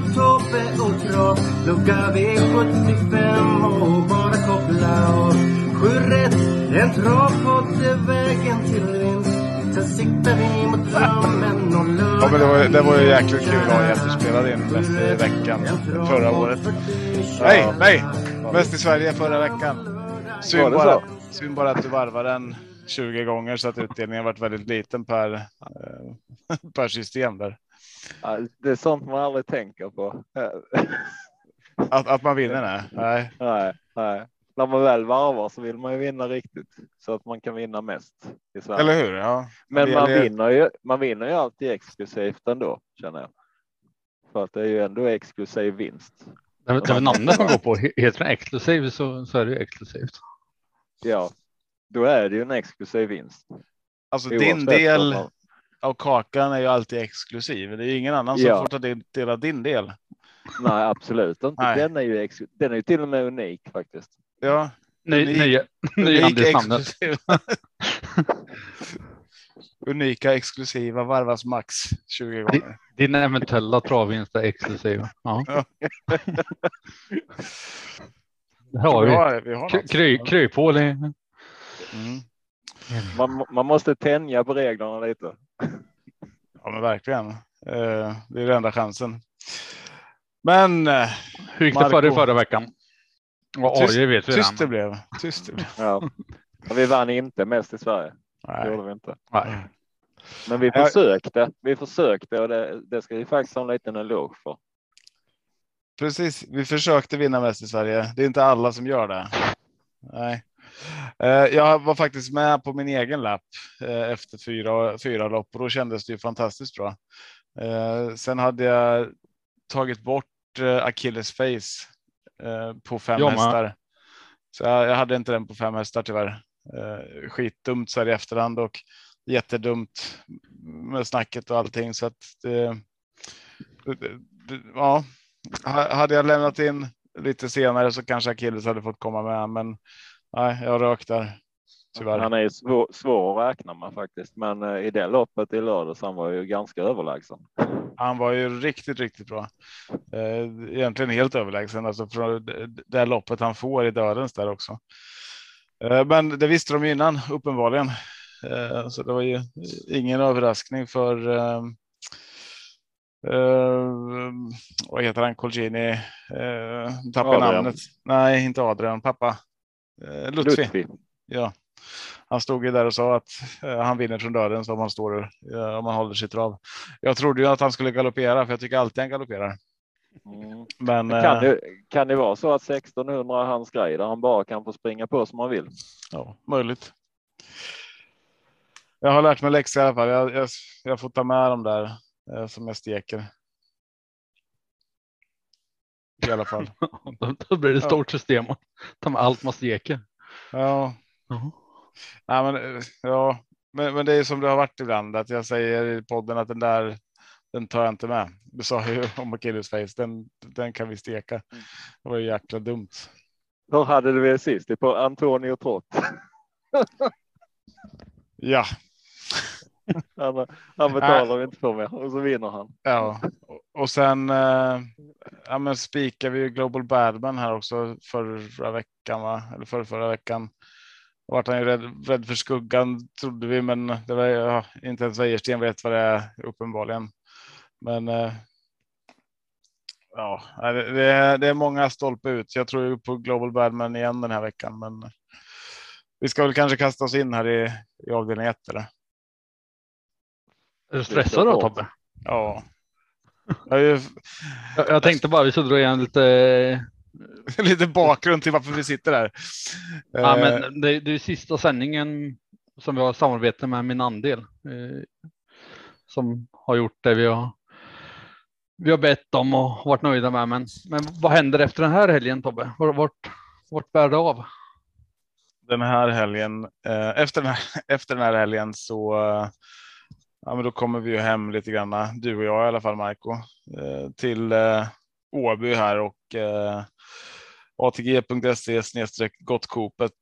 Tobbe och Trav Lucka V75 och bara koppla av Sju rätt, en travpodd är vägen till vinst Sen siktar vi mot drömmen om lördag Ja, men det, var, det var ju jäkligt kul att ha efterspelade in mest i veckan förra året. Nej, nej! Mest i Sverige förra veckan. Synd det bara, synd bara att du varvar den 20 gånger så att utdelningen varit väldigt liten per, eh, per system där. Ja, Det är sånt man aldrig tänker på. Att, att man vinner, nej. nej. nej, nej. När man väl varvar så vill man ju vinna riktigt så att man kan vinna mest i Sverige. Eller hur? Ja. Men man gäller- vinner ju. Man vinner ju alltid exklusivt ändå känner jag. För att det är ju ändå exklusiv vinst. Det är väl namnet man går på. He- Heter den exklusiv så, så är det ju exklusivt. Ja, då är det ju en exklusiv vinst. Alltså Oavsett din del man- av kakan är ju alltid exklusiv. Det är ju ingen annan som Ja. får ta del, av din del. Nej, absolut inte. Nej. Den är ju ex, den är ju till och med unik faktiskt. Ja, Ny, Unik- nya, nya unik andelsnamnet. exklusiv. Unika exklusiva varvas max 20 gånger. Din eventuella travvinst är exklusiv. Ja. Ja. Det har vi vi. har, vi har kry, kryphål i. Mm. Man, man måste tänja på reglerna lite. Ja, men verkligen. Eh, det är den enda chansen. Men eh, Hur gick det för dig förra veckan? Och Tyst- AJ vet vi tyst det blev. Tyst det blev. Ja. Vi vann inte mest i Sverige. Det Nej. gjorde vi inte. Nej. Men vi försökte. Vi försökte och det, det ska vi faktiskt ha en liten eloge för. Precis, vi försökte vinna mest i Sverige. Det är inte alla som gör det. Nej. Eh, Jag var faktiskt med på min egen lapp eh, efter fyra, fyra lopp och då kändes det ju fantastiskt bra. Eh, Sen hade jag tagit bort eh, Achilles face eh, på fem med. hästar. Så jag, jag hade inte den på fem hästar tyvärr. Eh, Skitdumt så här i efterhand och jättedumt med snacket och allting så att det, ja, ha- hade jag lämnat in lite senare så kanske Achilles hade fått komma med, men nej, jag rök där. Tyvärr. Han är ju svår, svår att räkna med faktiskt. Men eh, i det loppet i lördags han var ju ganska överlägsen. Han var ju riktigt, riktigt bra. Eh, egentligen helt överlägsen, alltså från det- loppet han får i dödens där också. Eh, men det visste de innan, uppenbarligen. Så det var ju ingen överraskning för vad heter han, Colgini? Tappade Adrian. namnet. Nej, inte Adrian, pappa. Eh, Lutfi. Lutfi. Ja, han stod ju där och sa att eh, han vinner från döden om han står eh, om han håller sitt trav. Jag trodde ju att han skulle galoppera för jag tycker alltid han galopperar. Mm. Men Men Kan, eh, det, kan det vara så att 1600 är hans grej där han bara kan få springa på som han vill? ja, möjligt. Jag har lärt mig läxa i alla fall. Jag, jag, jag får ta med dem där som jag steker. I alla fall. Då, blir det stort system. Ta med allt man steker. Ja, Ja. Nej, men, ja, men, men det är som det har varit ibland att jag säger i podden att den där den tar jag inte med. Du sa ju om Achilles face, den, den kan vi steka. Det var ju jäkla dumt. Hur hade du det sist? Det är på Antonio Trott. Ja, Han, han betalar vi inte för mer och så vinner han. ja. Och, sen eh, ja, men spikar vi ju Global Badman här också förra veckan, va? eller för förra veckan. Då vart han ju rädd, rädd för skuggan trodde vi, men det var ja, inte ens Wäjersten vet vad det är uppenbarligen. Men. Eh, ja, det är, det är många stolpe ut. Jag tror ju på Global Badman igen den här veckan, men. Vi ska väl kanske kasta oss in här i, i avdelning 1 eller? Är du stressad då Tobbe? Ja. Jag Jag, tänkte bara vi skulle dra igen lite. lite bakgrund till varför vi sitter här. Ja, Eh, men det, det är sista sändningen som vi har samarbete med min andel. Eh, som har gjort det vi har vi har bett dem och varit nöjda med. Men, men vad händer efter den här helgen Tobbe? Vart, vart, bär det av? Den här helgen, eh, efter, den här, efter den här helgen så eh, ja, men då kommer vi ju hem lite granna, du och jag i alla fall Marco, eh, till eh, Åby här och eh, atg.se snedstreck gottkopet.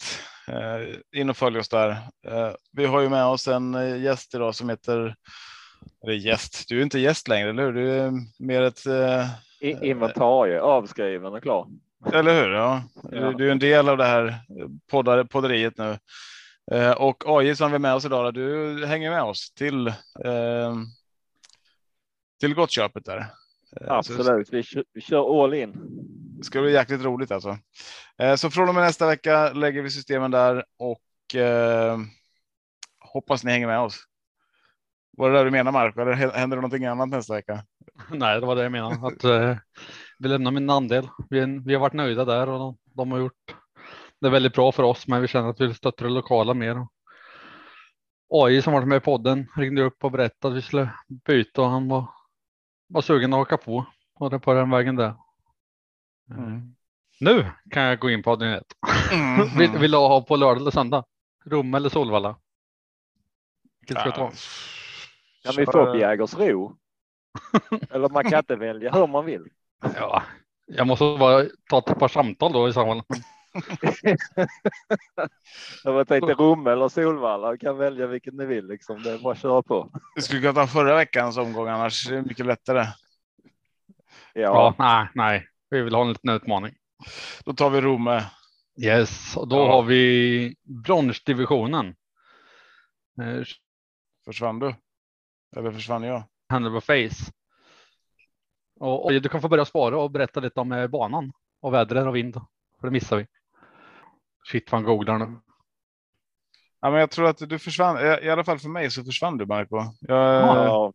In och följ oss där. Vi har ju med oss en gäst idag som heter eller gäst, du är inte gäst längre, eller hur? Du är mer ett... Eh, Inventarie avskriven och klar. eller hur? Ja. Du, du är en del av det här poddar, podderiet nu. Eh, och AJ som vi är med oss idag, du hänger med oss till, eh, till Gottköpet där. Eh, Absolut, vi kör, vi kör all in. Det ska bli jäkligt roligt alltså. Eh, så från och med nästa vecka lägger vi systemen där och eh, hoppas ni hänger med oss. Var det där du menar Marco? Eller händer det någonting annat nästa vecka? Nej, det var det jag menade. Att, eh, vi lämnar min andel. Vi, vi har varit nöjda där och de har gjort det är väldigt bra för oss, men vi känner att vi vill stötta det lokala mer. AI som varit med i podden ringde upp och berättade att vi skulle byta och han var, var sugen att haka på. Och det på den vägen där. Mm. Nu kan jag gå in på avdelning ett. Vill, vill du ha på lördag eller söndag? Rom eller Solvalla? Vilket ta? Kan vi få Jägersro? Eller man kan inte välja hur man vill. Ja, jag måste bara ta ett par samtal då i så Jag tänkte Rom eller Solvalla. Du kan välja vilket ni vill. Liksom. Det är bara att köra på. Vi skulle kunna ta förra veckans omgång annars är det mycket lättare. Ja, Ja, nej, nej, vi vill ha en liten utmaning. Då tar vi Romme. Yes, och då Ja. har vi bronsdivisionen. Eh, Försvann du? Eller försvann jag? Handle på face. Och, och du kan få börja spara och berätta lite om eh, banan och vädret och vind. För det missar vi. Shit vad googlar nu. Ja, men jag tror att du försvann. I i alla fall för mig så försvann du Marco. Jag, ja,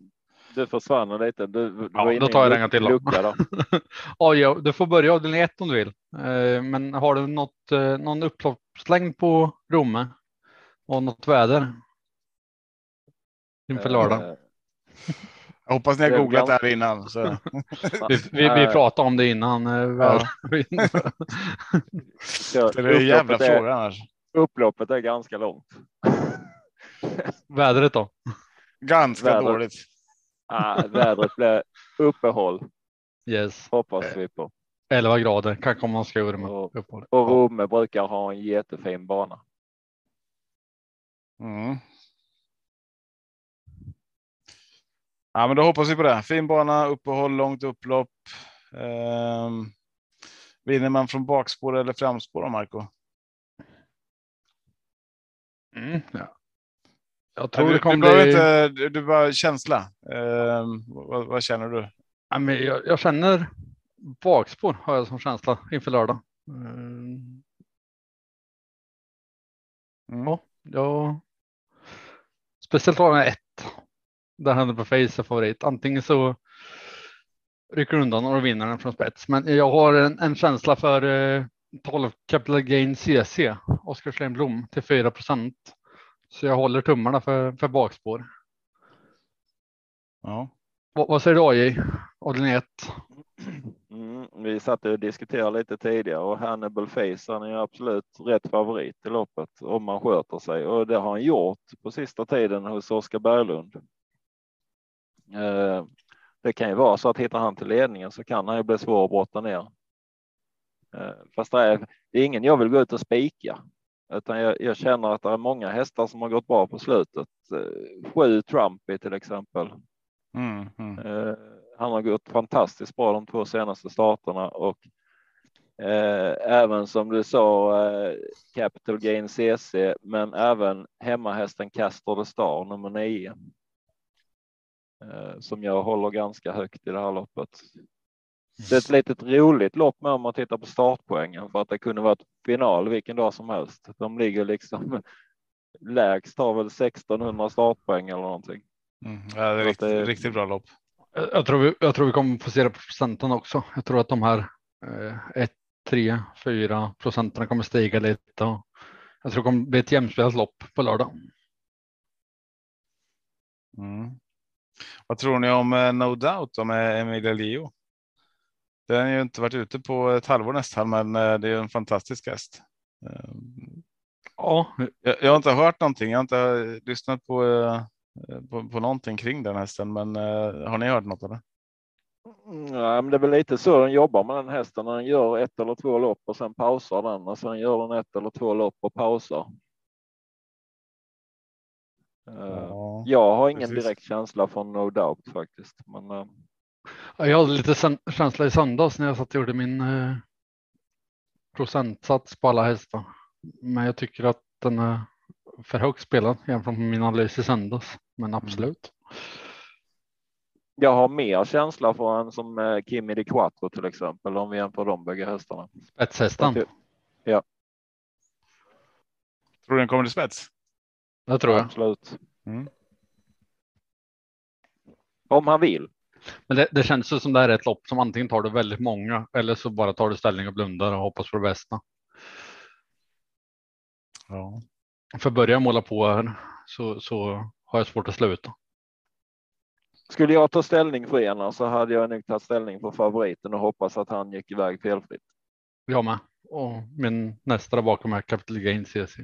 du försvann lite. Du, du Ja, då tar jag en den en till då. lucka där. Ja, ja, du får börja avdelning ett om du vill. Eh, Men har du något, eh, någon upploppslängd på Romme och något väder? Inför lördag. Jag hoppas ni har googlat det här innan. Så. Vi, vi, vi pratade om det innan. eh, väder. så Det är en jävla fråga annars. Upploppet är ganska långt. Vädret då? Ganska Väder. dåligt. Ah, vädret blir uppehåll Yes, hoppas vi på. 11 grader kan komma och skur med Och- uppehåll. Och Romme brukar ha en jättefin bana. Mm. Ja, men då hoppas vi på det. Fin bana, uppehåll, långt upplopp. Ehm, vinner man från bakspår eller framspår då, Marco? Mm, ja. Jag Ja, tror du, det kommer bli... inte, du, du bara känsla. Ehm, vad, vad känner du? Ja, men jag, jag känner bakspår har jag som känsla inför lördag. Mm, Mm. Ja, ja. Speciellt har jag ett. Där han är på face är favorit. Antingen så rycker du undan och vinner den från spets. Men jag har en, en känsla för eh, 12 Capital Gain CC, Oskar Blom till 4 procent. Så jag håller tummarna för, för bakspår. Ja. Vad, vad säger du AJ? Avdelning 1. Mm, vi satt och diskuterade lite tidigare och Hannibal Face han är ju absolut rätt favorit i loppet om man sköter sig och det har han gjort på sista tiden hos Oskar Berglund. Eh, det kan ju vara så att hittar han till ledningen så kan han ju bli svår att brotta ner. Eh, fast det är, det är ingen jag vill gå ut och spika utan jag, jag känner att det är många hästar som har gått bra på slutet. Eh, sju Trumpy till exempel. Mm, mm. Han har gått fantastiskt bra de två senaste starterna och eh, även som du sa eh, Capital Gain CC, men även hemmahästen Castor de Star nummer nio. Eh, som jag håller ganska högt i det här loppet. Det är ett litet roligt lopp med om man tittar på startpoängen för att det kunde varit final vilken dag som helst. De ligger liksom lägst har väl 1600 startpoäng eller någonting. Mm. Ja, det är riktigt, det- riktigt bra lopp. Jag tror, vi, jag tror vi kommer få se det på procenten också. Jag tror att de här eh, 1, 3, 4 procenten kommer stiga lite. Och jag tror det kommer bli ett jämspelat lopp på lördag. Mm. Vad tror ni om eh, No Doubt med Emilia Leo? Den har ju inte varit ute på ett halvår nästan, men eh, det är en fantastisk häst. Eh, Ja, Jag, jag har inte hört någonting. Jag har inte eh, lyssnat på, på, på någonting kring den hästen, men har ni hört något? Eller? Mm, Ja, men det är väl lite så den jobbar med den hästen. Den gör ett eller två lopp och sen pausar den och sen gör den ett eller två lopp och pausar. Eh, Ja, Jag har ingen precis. direkt känsla från No Doubt faktiskt, men eh, jag hade lite känsla i söndags när jag satt och gjorde min eh, procentsats på alla hästar. Men jag tycker att den är för högt spelad jämfört med min analys i söndags. Men absolut. jag har mer känsla för en som Kimi de Quattro till exempel om vi jämför de bägge hästarna. Spetshästen, ty- Tror du den kommer till spets? Det tror jag. Absolut. Mm. Om han vill. Men det, det känns ju som det här är ett lopp som antingen tar du väldigt många eller så bara tar du ställning och blundar och hoppas på det bästa. Ja. För börjar jag måla på här så, så har jag svårt att sluta. Skulle jag ta ställning för ena så hade jag nog tagit ställning för favoriten och hoppas att han gick iväg felfritt. Jag med. Och min nästa där bakom är Capital Gain CC.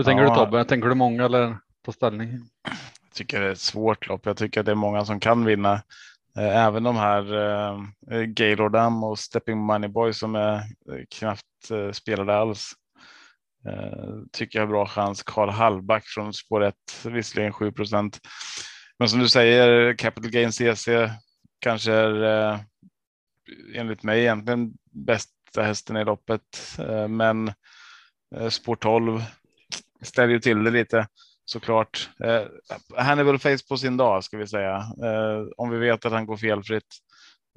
Hur tänker Ja. du Tobbe? Tänker du många eller ta ställning? Jag tycker det är ett svårt lopp. Jag tycker det är många som kan vinna. Eh, Även de här eh, Gaylord Dam och Stepping Money Boy som är eh, knappt eh, spelade alls. Eh, tycker jag har bra chans. Karl Hallback från spår 1, visserligen 7% Men som du säger, Capital Gain CC kanske är eh, enligt mig egentligen bästa hästen i loppet. Eh, men spår 12 ställer ju till det lite såklart. Eh, Hannibal Face på sin dag ska vi säga. Eh, om vi vet att han går felfritt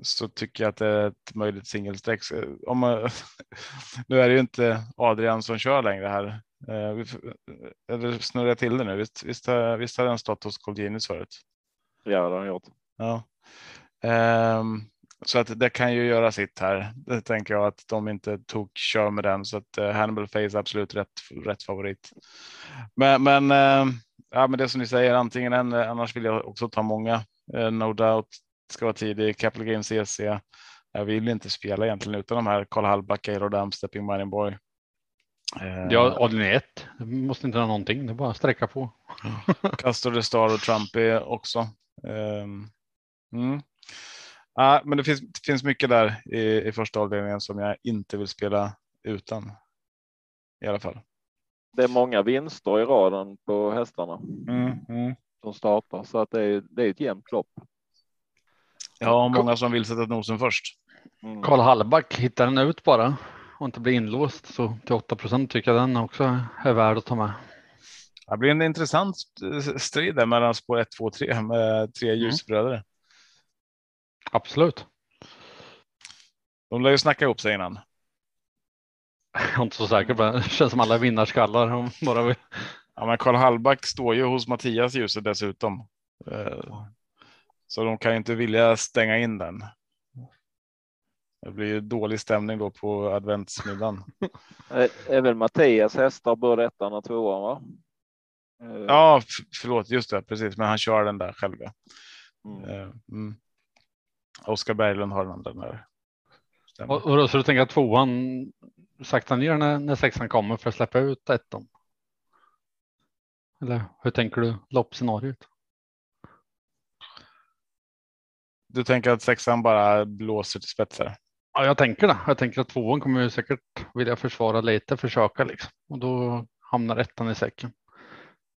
så tycker jag att det är ett möjligt singelsträck. Så Om, man- nu är det ju inte Adrian som kör längre här. Eh, vi f- eller snurrar jag till det nu? Visst, visst, visst har den stått hos Colginis förut? Ja, det har han gjort. Ja. Ehm, så att det kan ju göra sitt här. Det tänker jag att de inte tog kör med den så att eh, Hannibal Face är absolut rätt, rätt favorit. Men, men, eh, ja, men det som ni säger, antingen en, eh, annars vill jag också ta många. Eh, no doubt ska vara tidig. Capital Games CC. Jag vill inte spela egentligen utan de här Karl Hallback, Aerodam, Stepping Mining Boy. Ja, avdelning ett. Det måste inte ha någonting. Det är bara att sträcka på. Castor de Star och Trumpy också. Ehm, Mm. Ja, men det finns, det finns mycket där i, i första avdelningen som jag inte vill spela utan. I alla fall. Det är många vinster i raden på hästarna Mm, mm. som startar så att det är, det är ett jämnt lopp. Ja, många som vill sätta nosen först. Mm. Karl Hallback hittar den ut bara och inte blir inlåst så till 8 tycker jag den också är värd att ta med. Det blir en intressant st- strid där mellan spår 1, 2, 3 med tre ljusbröder. Absolut. De lär ju snacka ihop sig innan. Jag är inte så säker på det. Det känns som alla vinnarskallar. Om bara vill. Ja, men Karl Hallback står ju hos Mattias Djuse dessutom. Eh, Så de kan ju inte vilja stänga in den. Det blir ju dålig stämning då på adventsmiddagen. Är väl Mattias hästar både ettan och tvåan va? Eh, Ja, förlåt, just det, precis. Men han kör den där själv. mm. Eh, Mm. Oskar Berglund har den andra där. Stämmer. Och, och då, så du tänker att tvåan sakta ner när, när sexan kommer för att släppa ut ettan? Eller hur tänker du loppscenariot? Du tänker att sexan bara blåser till spetsar? Ja, jag tänker det. Jag tänker att tvåan kommer ju säkert vilja försvara lite, försöka liksom. Och då hamnar ettan i säcken.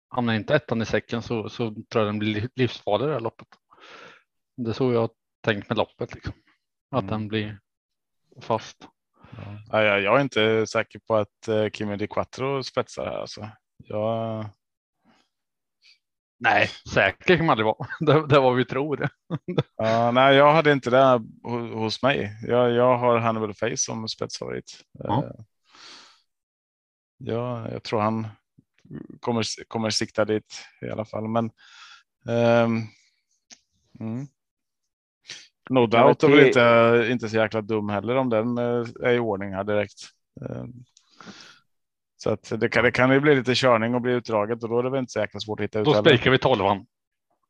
Hamnar inte ettan i säcken så, så tror jag den blir livsfarlig det här loppet. Det är så jag tänkt med loppet liksom. Att Mm. den blir fast. Ja, jag, jag är inte säker på att eh, Kimi Di Quattro spetsar här. Alltså. Jag, Nej, säker kan man aldrig vara. Det, det vad vi tror. ja, nej, jag hade inte det ho- hos mig. Jag, jag har Hannibal Face som spetsfavorit. Ja. Eh, Ja, jag tror han kommer, kommer sikta dit i alla fall. Men ehm, mm. No doubt är väl inte, inte så jäkla dum heller om den eh, är i ordning här direkt. Ehm, Så att det kan, det kan ju bli lite körning och bli utdraget och då är det väl inte så jäkla svårt att hitta ut. Då spikar vi tolvan.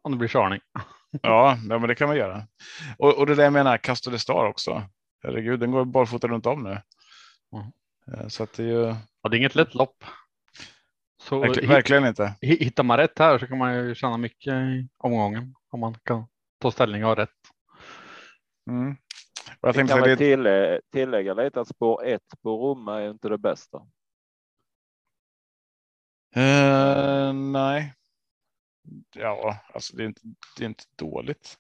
om det blir körning. Ja, ja men det kan man göra. Och, och det där menar, Castor de Star också. Herregud, den går barfota runt om nu. Mm. Eh, Så att det är ju Ja, det är inget lätt lopp. Så verkligen, hi- verkligen inte. hi- hittar man rätt här så kan man ju tjäna mycket i omgången om man kan ta ställning och ha rätt. Mm. Jag tänkte kan det, tillä- tillägga lite att spår 1 på Romme är inte det bästa. eh, nej. Ja, alltså det är inte, det är inte dåligt.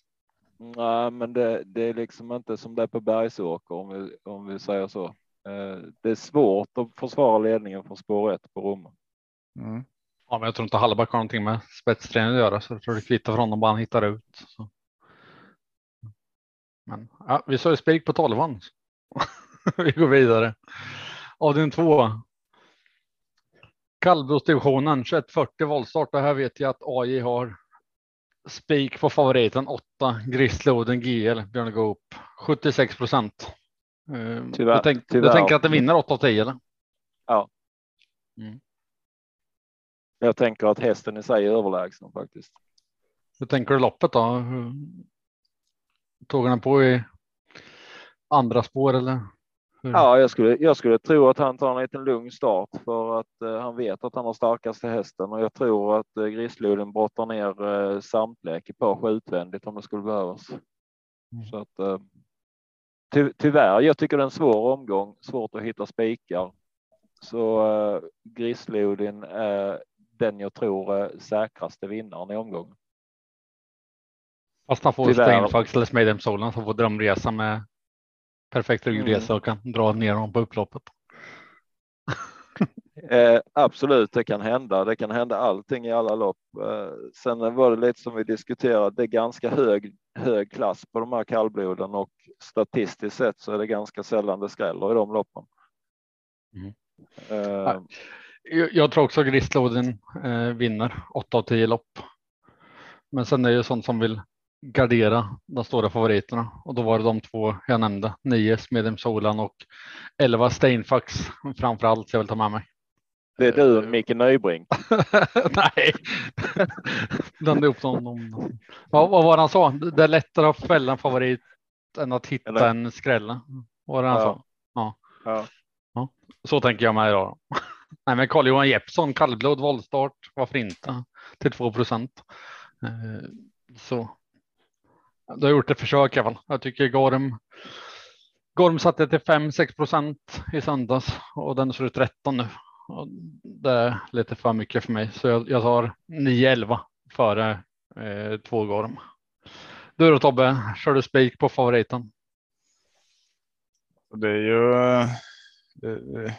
Nej, men det, det är liksom inte som det är på Bergsåker om vi, om vi säger så. Eh, Det är svårt att försvara ledningen från spår 1 på Romme. Mm. Ja, men jag tror inte Hallback har någonting med spetsträning att göra, så jag tror det kvittar för honom bara han hittar ut. Så. Men ja, vi sa ju spik på tolvan. vi går vidare. Avdelning två. Kallblodsdivisionen 2140 voltstart. Det här vet jag att AJ har spik på favoriten 8 Grissloden GL Björn Goop 76 procent. Uh, Tyvärr, du, tänk, du tyvärr. tänker att det vinner 8 av 10 eller? Jag tänker att hästen i sig är överlägsen faktiskt. Hur tänker du loppet då? Han på i andra spår eller? Hur? Ja, jag skulle, jag skulle tro att han tar en liten lugn start för att eh, han vet att han har starkaste hästen och jag tror att eh, Grisloden brottar ner eh, samtliga ekipage utvändigt om det skulle behövas. Mm. Så att, eh, ty, tyvärr, jag tycker det är en svår omgång, svårt att hitta spikar. Så eh, Grislodin är den jag tror är säkraste vinnaren i omgången. Fast han får. Steinfax eller Smedhem Solan som får drömresa med perfekt ryggresa och kan dra ner honom på upploppet. Eh, absolut, det kan hända. Det kan hända allting i alla lopp. Eh, sen var det lite som vi diskuterade. Det är ganska hög, hög klass på de här kallbloden och statistiskt sett så är det ganska sällan det skräller i de loppen. Mm. Eh, Jag, jag tror också Grisloden eh, vinner 8 av 10 lopp. Men sen är det ju sånt som vill gardera de stora favoriterna och då var det de två jag nämnde. 9 Smedhem Solan och 11 Steinfax framför allt jag vill ta med mig. det är du och Micke Nybrink. Nej, blandade ihop dem. Vad, vad var det han sa? Det är lättare att fälla en favorit än att hitta Eller- en skrälla. Vad var det han Ja. sa? Ja. Ja. Så tänker jag mig idag. Nej, men Carl-Johan Jeppsson, kallblod, voltstart, varför inte? Till 2 procent. Eh, Så. Du har gjort ett försök i alla fall. Jag tycker Gorm. Gorm satte till 5-6 procent i söndags och den ser ut 13 nu. Och det är lite för mycket för mig, så jag, jag tar 9-11 före eh, två Gorm. Du då Tobbe, kör du spik på favoriten? Det är ju. Det, det,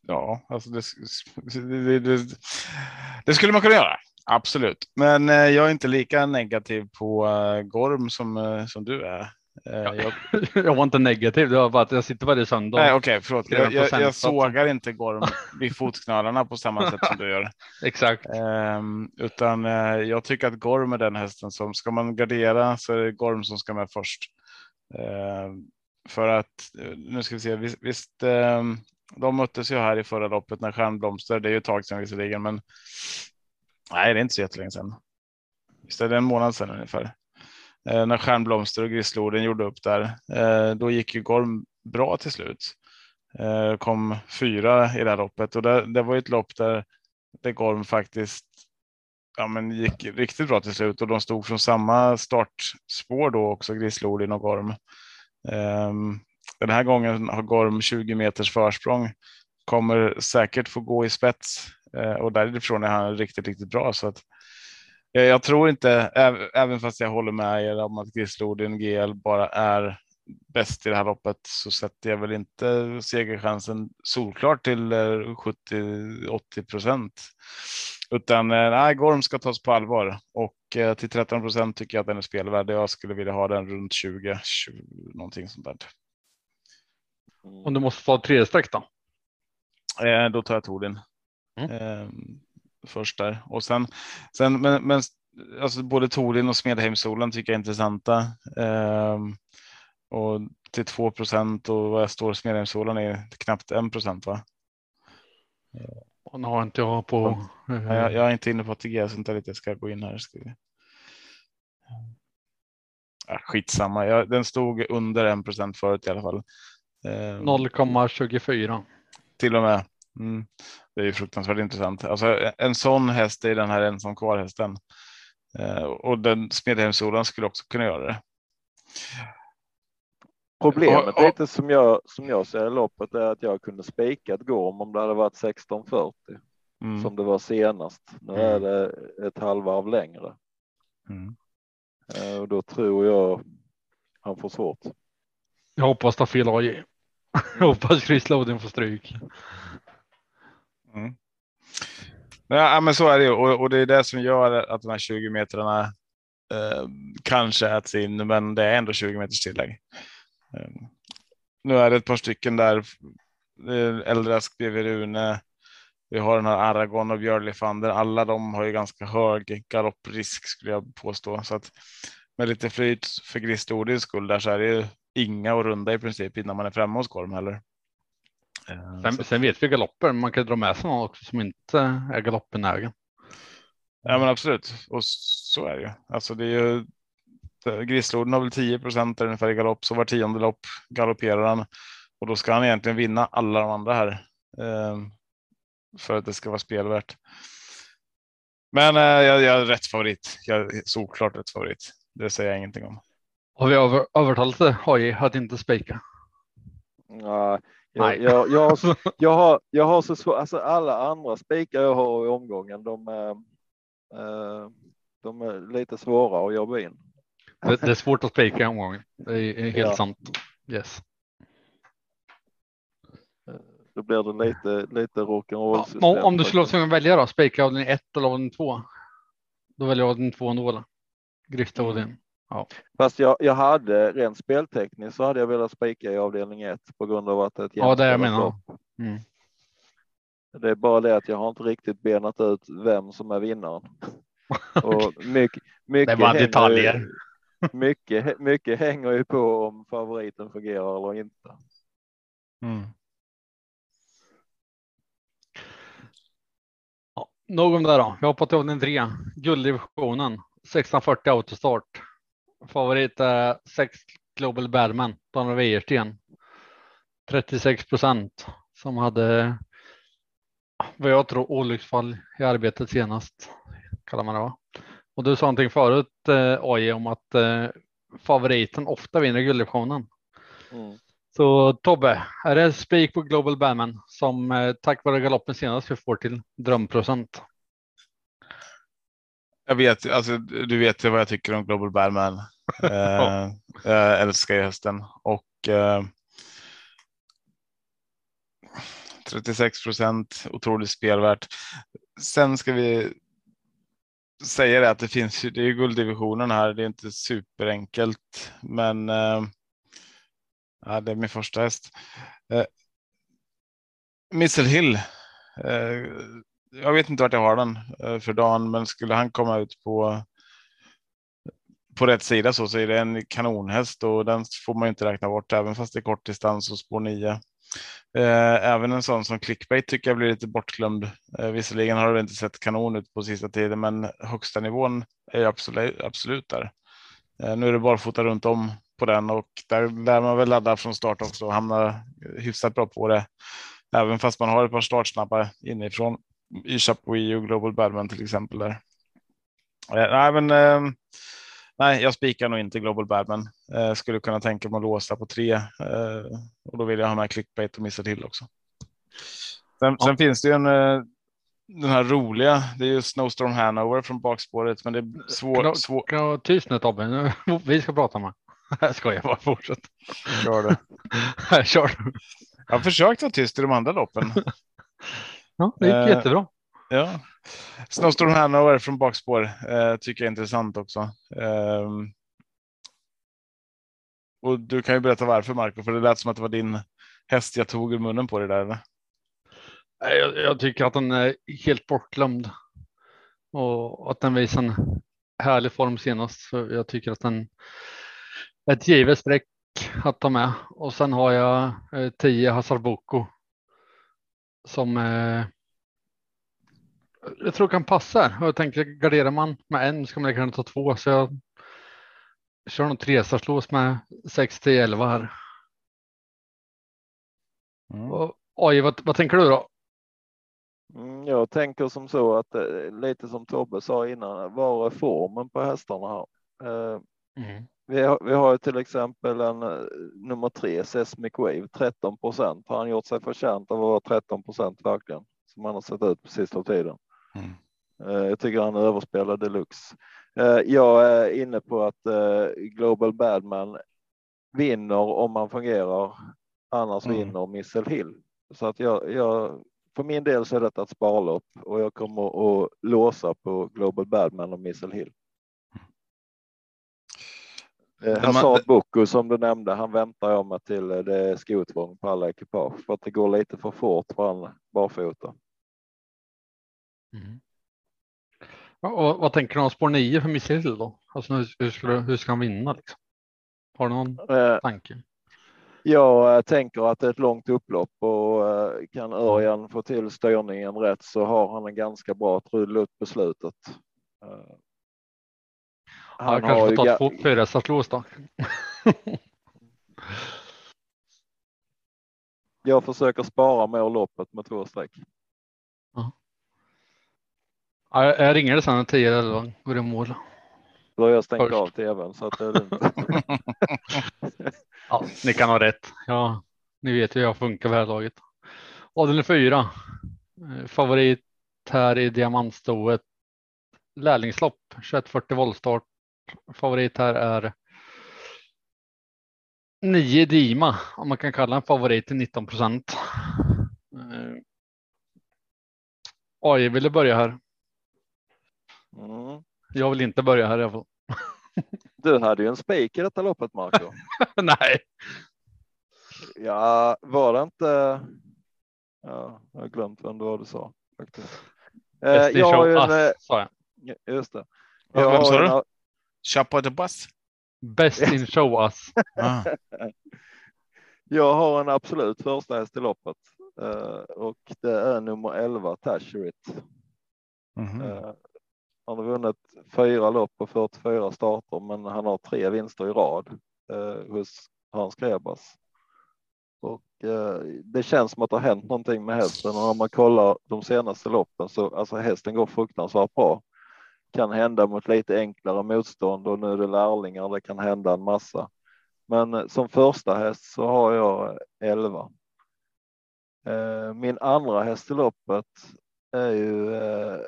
ja, alltså det, det, det, det skulle man kunna göra. Absolut, men eh, jag är inte lika negativ på eh, Gorm som, eh, som du är. Jag, jag var inte negativ, det var bara att jag sitter varje söndag. nej, okej, förlåt. Jag, jag, 3%, jag sågar inte Gorm vid fotknölarna på samma sätt som du gör. Exakt. Ehm, utan eh, jag tycker att Gorm är den hästen som ska man gardera så är det Gorm som ska med först. Ehm, för att nu ska vi se, visst, visst ehm, de möttes ju här i förra loppet när Stjärnblomster. Det är ju ett tag sedan visserligen, men nej, det är inte så jättelänge sedan. Visst är det en månad sedan ungefär. Eh, när Stjärnblomster och Grisslorden gjorde upp där. Eh, då gick ju Gorm bra till slut. Eh, kom fyra i det här loppet och det, det var ju ett lopp där där Gorm faktiskt ja, men gick riktigt bra till slut och de stod från samma startspår då också, Grisslodin och Gorm. Ehm, den här gången har Gorm 20 meters försprång, kommer säkert få gå i spets och därifrån är han riktigt, riktigt bra. Så att, eh, jag tror inte, äv- även fast jag håller med er om att Grisslodin GL bara är bäst i det här loppet så sätter jag väl inte segerchansen solklart till 70-80 procent. Utan eh, nej, Gorm ska tas på allvar och eh, till 13 procent tycker jag att den är spelvärd. Jag skulle vilja ha den runt 20, 20 någonting sånt där. Om du måste ta tre streck då? Eh, då tar jag Tordin Mm. eh, först där och sen, sen men, men alltså både Tordin och Smedheimsolen tycker jag är intressanta. Eh, och till 2 procent och vad jag står Smedheimsolen är knappt 1 procent va? Och nu har inte jag på. Jag, jag är inte inne på ATG så inte lite jag ska gå in här. Ska vi... ja, skitsamma, jag, den stod under 1 förut i alla fall. Eh, 0,24. Till och med. Mm. Det är ju fruktansvärt intressant. Alltså, en sån häst är den här ensam kvar hästen. Eh, och den Smedhemssolan skulle också kunna göra det. Problemet Och- och- lite som jag, som jag ser loppet är att jag kunde spikat Gorm om det hade varit 16.40 Mm. som det var senast. Nu är det ett halvvarv längre Mm. Eh, och då tror jag han får svårt. Jag hoppas ta fel AJ. Jag hoppas Chris Loden får stryk. Mm. Ja, men så är det ju och, och det är det som gör att de här 20 metrarna eh, kanske äts in, men det är ändå 20 meters tillägg. Eh, nu är det ett par stycken där. Eh, Eldrask bredvid Rune. Vi har den här Aragon och Björlifander. Alla de har ju ganska hög galopprisk skulle jag påstå. Så att med lite flyt för Gristodins skull där så är det ju inga att runda i princip innan man är framme hos Gorm heller. Eh, Sen, så- sen vet vi galoppen. Man kan dra med sig någon också som inte är galoppenägen. Ja, men absolut. Och så är det ju. Alltså det är ju. Grisloden har väl 10 procent ungefär i galopp, så var tionde lopp galopperar han och då ska han egentligen vinna alla de andra här. Eh, för att det ska vara spelvärt. Men eh, jag, jag är rätt favorit. Jag är såklart rätt favorit. Det säger jag ingenting om. Har vi över, övertalat AJ att inte spika? Ja, Nej. Jag, jag, jag, har, så- jag, har, jag har så svårt, alltså alla andra spikar jag har i omgången, de är, eh, de är lite svåra att jobba in. Det, det är svårt att spika i omgången. Det är, helt Ja. sant. Yes. Då blir det lite, lite rock'n'roll. Ja, om, du skulle vara faktiskt. tvungen att välja då, spika avdelning 1 eller avdelning 2? Då väljer jag avdelning 2 ändå. Grifta Mm. Avdelning. Fast jag, jag hade rent speltekniskt så hade jag velat spika i avdelning 1 på grund av att det är ett Ja, det jag menar. Mm. Det är bara det att jag har inte riktigt benat ut vem som är vinnaren. Och mycket, mycket, hänger ju- detaljer. mycket, mycket hänger ju på om favoriten fungerar eller inte. Ja, nog om det då. Vi hoppar till avdelning 3. Gulddivisionen. 1640 autostart. Favorit är 6 Global Badman. Daniel Wäjersten. 36 procent som hade vad jag tror olycksfall i arbetet senast. Kallar man det va? Och du sa någonting förut eh, AJ om att eh, favoriten ofta vinner gulddivisionen. Mm. Så Tobbe, är det spik på Global Badman som eh, tack vare galoppen senast vi får till drömprocent? Jag vet, alltså, du vet ju vad jag tycker om Global Badman. Eh, jag älskar ju hästen och eh, 36 procent otroligt spelvärt. Sen ska vi säga det att det finns ju, det är ju gulddivisionen här. Det är inte superenkelt, men eh, ja, det är min första häst. Eh, Missile Hill. Eh, jag vet inte vart jag har den eh, för dagen, men skulle han komma ut på på rätt sida så, så är det en kanonhäst och den får man ju inte räkna bort även fast det är kort distans och spår 9. Eh, även en sån som clickbait tycker jag blir lite bortglömd. Eh, visserligen har det inte sett kanon ut på sista tiden, men högsta nivån är absolut, absolut där. Nu är det barfota runt om på den och där lär man väl ladda från start också och hamna hyfsat bra på det. Även fast man har ett par startsnabba inifrån i Chapuis och Global Badman till exempel där. Eh, nej, men eh, nej, jag spikar nog inte Global Badman. Eh, skulle kunna tänka mig att låsa på tre eh, och då vill jag ha med clickbait och missa till också. Sen, sen finns det ju en den här roliga. Det är ju Snowstorm Hanover från bakspåret, men det är svårt. Kan, Svår, kan jag vara tyst nu Tobbe? Vi ska prata med. Jag skojar bara, fortsätt. kör det. Kör. Jag har försökt vara tyst i de andra loppen. Ja, det gick Eh, jättebra. Ja. Snowstorm Hanover från bakspår eh, tycker jag är intressant också. Ehm, och du kan ju berätta varför Marco, för det lät som att det var din häst jag tog ur munnen på det där. Eller? Nej, Jag, jag tycker att den är helt bortglömd. Och att den visar en härlig form senast. Så jag tycker att den är ett givet streck att ta med. Och sen har jag eh, 10 Hazard Boko. Som eh, jag tror kan passa. Jag tänker garderar man med en ska man kunna ta två. Så jag kör nog tre slås med 6 till 11 här. Mm. Och, oj, vad, vad tänker du då? Mm, jag tänker som så att eh, lite som Tobbe sa innan, var är formen på hästarna här? Eh, vi, har, vi har ju till exempel en eh, nummer tre, Sesmic Wave, 13 procent. Har han gjort sig förtjänt av att vara 13 procent verkligen? Som han har sett ut på sista tiden. Mm. Eh, jag tycker han överspelar deluxe. Eh, jag är inne på att Global Badman vinner om han fungerar. Annars Mm. vinner Missile Hill. Så att jag, jag, för min del så är detta ett sparlopp och jag kommer att låsa på Global Badman och Missile Hill. Eh, Men man- Hazard Boko som du nämnde, han väntar jag med till eh, det är skotvång på alla ekipage för att det går lite för fort för han barfota. Ja, Och vad tänker du om spår 9 för Missile då? Alltså hur, hur, ska, hur ska han vinna? Liksom? Har du någon Eh, tanke? Jag eh, tänker att det är ett långt upplopp och eh, kan Örjan få till styrningen rätt så har han en ganska bra trudelutt på Eh, Han ja, kanske får ta två fyra slås då. jag försöker spara mål loppet med två streck. Ja, jag, jag ringer det sen när 10 eller 11 går i mål. Då har jag stängt Först. av tvn så att det är lugnt. Ja, ni kan ha rätt. Ja, ni vet ju hur jag funkar vid det här laget. Avdelning 4. Favorit här i diamantstoet. Lärlingslopp 2140 voltstart. Favorit här är 9 Dima om man kan kalla en favorit till 19 procent. Oj, vill du börja här? Mm. Jag vill inte börja här i alla fall. Du hade ju en spik i detta loppet Marco. Nej, Ja, var det inte? Ja, jag har glömt vem det var du sa faktiskt. Eh, jag har ju en, eh, sa jag. just det. Vad- Jag vem sa en- du? Chapo de Bus? Best in show us. Ah. Jag har en absolut första häst i loppet eh, och det är nummer 11 Tasherit. Mhm. Eh, han har vunnit fyra lopp och 44 starter, men han har tre vinster i rad eh, hos Hans Grebas. Och eh, det känns som att det har hänt någonting med hästen och om man kollar de senaste loppen så alltså hästen går fruktansvärt bra. Kan hända mot lite enklare motstånd och nu är det lärlingar. Det kan hända en massa. Men eh, som första häst så har jag 11. Eh, min andra häst i loppet är ju eh,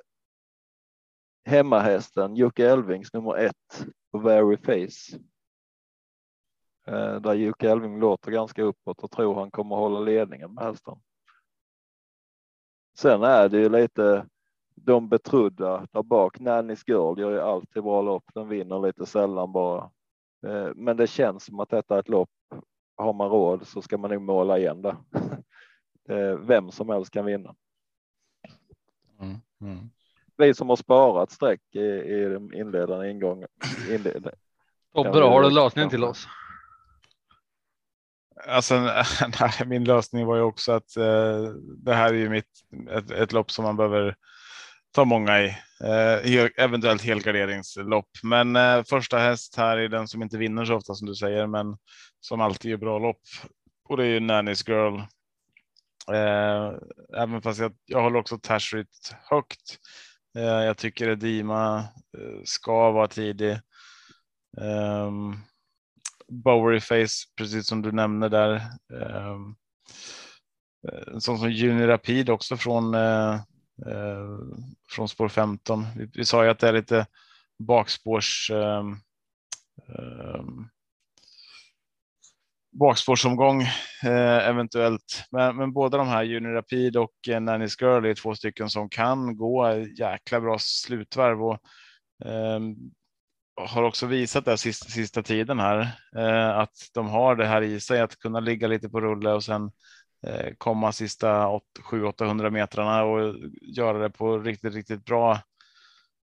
hemmahästen Jocke Elvings nummer ett på Very Face. Där Jocke Elving låter ganska uppåt och tror han kommer hålla ledningen med hästen. Sen är det ju lite de betrodda där bak. Nannys Girl gör ju alltid bra lopp. Den vinner lite sällan bara. Eh, men det känns som att detta är ett lopp. Har man råd så ska man nog måla igen det. Eh, Vem som helst kan vinna. Mm. Mm. Vi som har sparat streck i, i de inledande ingången. Inled, Tobbe, har du lösningen till oss? Alltså, nej, min lösning var ju också att eh, det här är ju mitt, ett, ett lopp som man behöver ta många i. Eh, eventuellt helgarderingslopp. Men eh, första häst här är den som inte vinner så ofta som du säger, men som alltid är bra lopp. Och det är ju Nanny's Girl. Eh, även fast jag, jag håller också Tashrit högt. Eh, jag tycker Edima Dima eh, ska vara tidig. Um, Bowery Face, precis som du nämner där. Um, en sån som Juni Rapid också från, eh, Eh, från spår 15. Vi, vi sa ju att det är lite bakspårs ehm, ehm, bakspårsomgång eh, eventuellt. Men, men båda de här Junior Rapid och eh, Nanny's Girl är två stycken som kan gå jäkla bra slutvarv och eh, har också visat det sista, sista tiden här eh, att de har det här i sig att kunna ligga lite på rulle och sen Eh, komma sista 700-800 metrarna och göra det på riktigt, riktigt bra.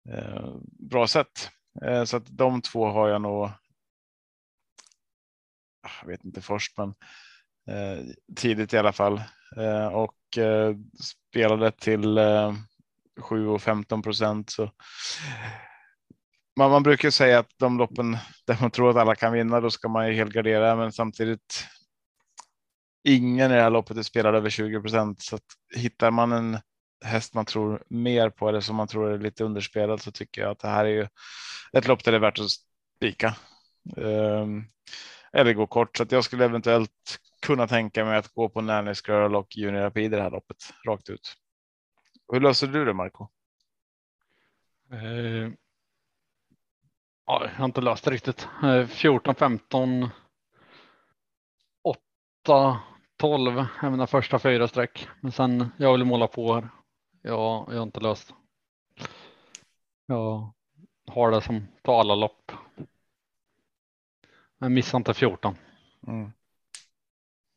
Eh, bra sätt. Eh, så att de två har jag nog. Ah, jag vet inte först, men tidigt i alla fall och spelade till 7 och 15 procent. Så man, man brukar säga att de loppen där man tror att alla kan vinna, då ska man ju helgardera, men samtidigt. Ingen i det här loppet är spelad över 20 procent, så att hittar man en häst man tror mer på eller som man tror är lite underspelad så tycker jag att det här är ju ett lopp där det är värt att spika. Um, eller gå kort så att jag skulle eventuellt kunna tänka mig att gå på Nannys Girl och Junior Rapid i det här loppet rakt ut. Hur löser du det Marco? Uh, ja, jag har inte löst det riktigt. Uh, 14, 15. 8, 12 är mina första fyra streck, men sen jag vill måla på här. Jag, jag har inte löst. Jag har det som på alla lopp. Men missa inte 14. Mm.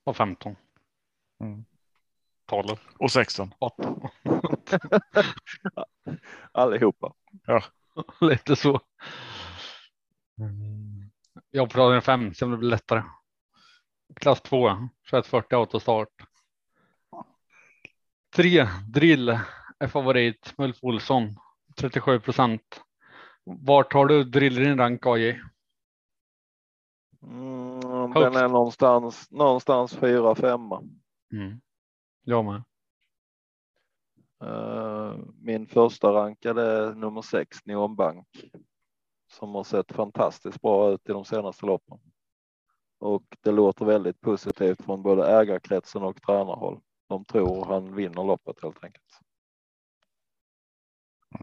Och 15. Mm. 12. Och 16. 8. Allihopa. Lite så. Mm. Jag på raden 5, se om det blir lättare. Klass 2, 2140 autostart. 3, drill är favorit, Ulf Olsson, 37 procent. Vart har du drill i din rank AJ? Mm, den är någonstans, någonstans fyra, femma. Mm. Jag med. Uh, min första rankade är nummer sex, Neon Bank. Som har sett fantastiskt bra ut i de senaste loppen. Och det låter väldigt positivt från både ägarkretsen och tränarhåll. De tror han vinner loppet helt enkelt.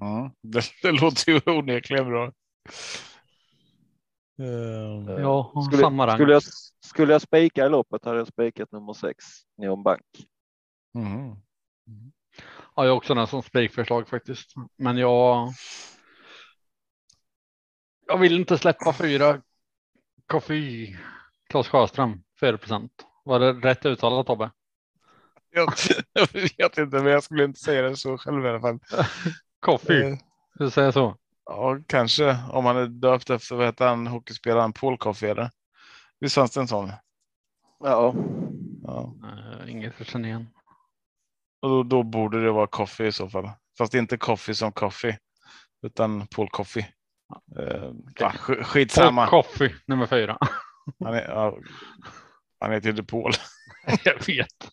Mm. Det, det låter ju onekligen bra. Um, Ja, skulle, samma rank. Skulle jag, skulle jag spika i loppet hade jag spikat nummer sex, Neon Bank. mm. Ja, jag har också den som spikförslag faktiskt. Men jag. Jag vill inte släppa fyra. Koffie. Claes Sjöström 4 procent. Var det rätt uttalat Tobbe? Jag, jag vet inte, men jag skulle inte säga det så själv i alla fall. Koffie. Eh, Du säger så? Ja, kanske om han är döpt efter vad heter han hockeyspelaren Paul Coffey eller? Visst fanns det en sån? Ja, Ja, Uh, inget jag känner igen. och då, då borde det vara Coffey i så fall. Fast inte Coffey som Coffey utan Paul Coffey. Eh, ja, sk- skitsamma. Koffie nummer fyra. Han, är, ja, han heter inte Paul. jag vet.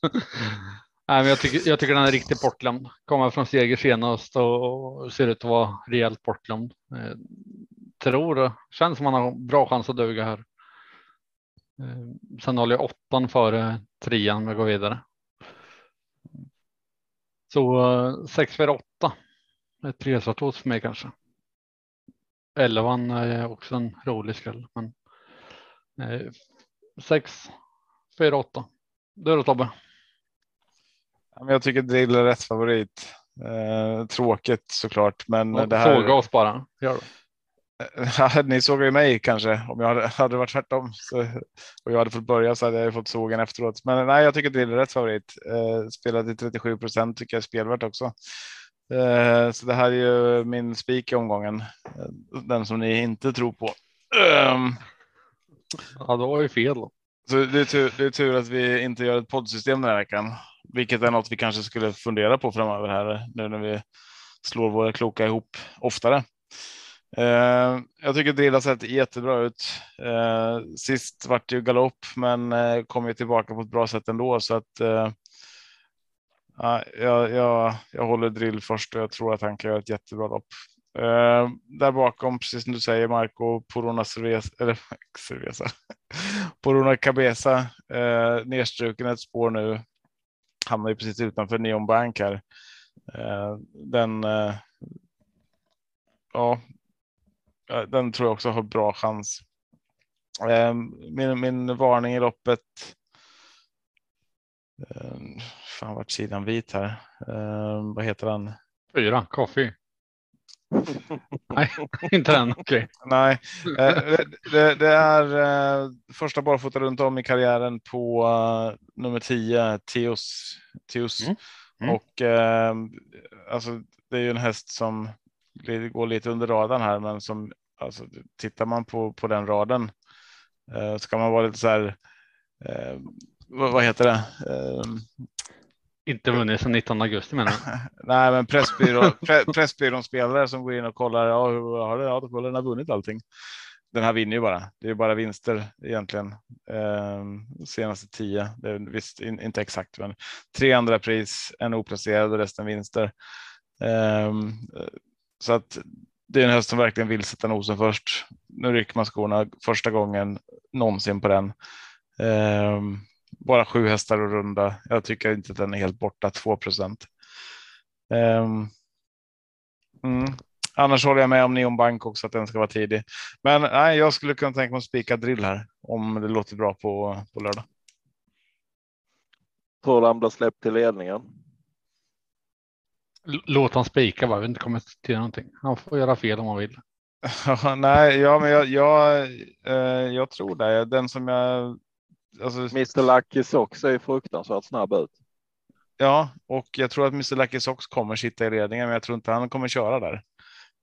Nej, men jag, tycker, jag tycker den är riktigt bortglömd. Kommer från seger senast och ser ut att vara rejält bortglömd. Eh, tror det känns som man har bra chans att duga här. Eh, sen håller jag åttan före trean med att gå vidare. Så 6 4 8. Ett resartos för mig kanske. Elvan är också en rolig skräll. Men 6 4 8. Du då Tobbe? Jag tycker Drill är rätt favorit. Eh, tråkigt såklart, men Ja, det här. Såga oss bara. Gör det. Ni såg ju mig kanske om jag hade, hade varit tvärtom så, och jag hade fått börja så hade jag fått sågen efteråt. Men nej, jag tycker Drill är rätt favorit. Eh, spelat till 37 procent tycker jag är spelvärt också. Eh, så det här är ju min spik i omgången. Eh, den som ni inte tror på. Ehm, Ja, det var ju fel. Då. så det är, tur, det är tur att vi inte gör ett poddsystem den här veckan, vilket är något vi kanske skulle fundera på framöver här nu när vi slår våra kloka ihop oftare. Eh, jag tycker Drill har sett jättebra ut. Eh, sist vart det ju galopp, men eh, kom ju tillbaka på ett bra sätt ändå så att. Eh, ja, jag, jag, jag håller Drill först och jag tror att han kan göra ett jättebra lopp. Eh, där bakom, precis som du säger, Marco Porona Cerveza, eller Cerveza, Porona Cabeza, eh, nedstruken ett spår nu. Hamnar ju precis utanför Neon Bank här. Eh, den. Eh, ja, eh, den tror jag också har bra chans. Eh, min, min varning i loppet. Fan vart sidan vit här. Vad heter han? Fyra, coffee. Nej, inte den. Okej. Nej, eh, det, det är eh, första barfota runt om i karriären på eh, nummer 10, Teos. Teos. Mm. Mm. Och alltså, det är ju en häst som går lite under radarn här, men som alltså, tittar man på, på den raden så kan man vara lite så här. Vad heter det? Inte vunnit sedan 19 augusti menar du? Nej, men Pressbyrån, pre, Pressbyrån spelare som går in och kollar. Ja, hur har det? Ja, då den har vunnit allting. Den här vinner ju bara. Det är bara vinster egentligen. Eh, senaste tio. Det är visst in, inte exakt, men tre andra pris, en oplacerad och resten vinster. Eh, så att det är en höst som verkligen vill sätta nosen först. Nu rycker man skorna första gången någonsin på den. Eh, bara sju hästar och runda. Jag tycker inte att den är helt borta, 2 procent. Um, mm. Annars håller jag med om Neon Bank också att den ska vara tidig. Men nej, jag skulle kunna tänka mig att spika drill här om det låter bra på, på lördag. Han blir släppt till ledningen? Låt han spika bara, vi inte kommer till någonting. Han får göra fel om han vill. nej, ja, men jag, jag, eh, jag tror det. Den som jag Alltså, Mr Lucky Sox är fruktansvärt snabb ut. Ja, och jag tror att Mr Lucky Sox kommer sitta i ledningen, men jag tror inte han kommer köra där.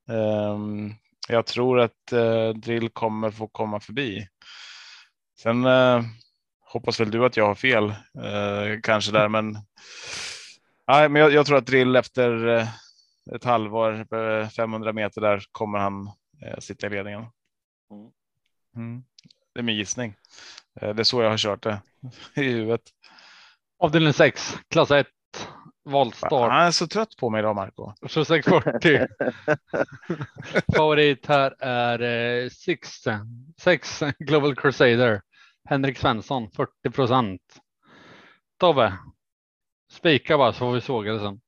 Um, jag tror att uh, Drill kommer få komma förbi. Sen uh, hoppas väl du att jag har fel uh, kanske där, men. Nej, men jag, jag, tror att Drill efter ett halvår, 500 meter där kommer han sitta i ledningen. Mm. Det är min gissning. Eh, det är så jag har kört det i huvudet. Avdelning 6, klass 1, valstart. Han är så trött på mig idag, Marco. 2640. Favorit här är eh, Six, Sex Global Crusader. Henrik Svensson, 40 procent. Tobbe, spika bara så får vi såga det sen.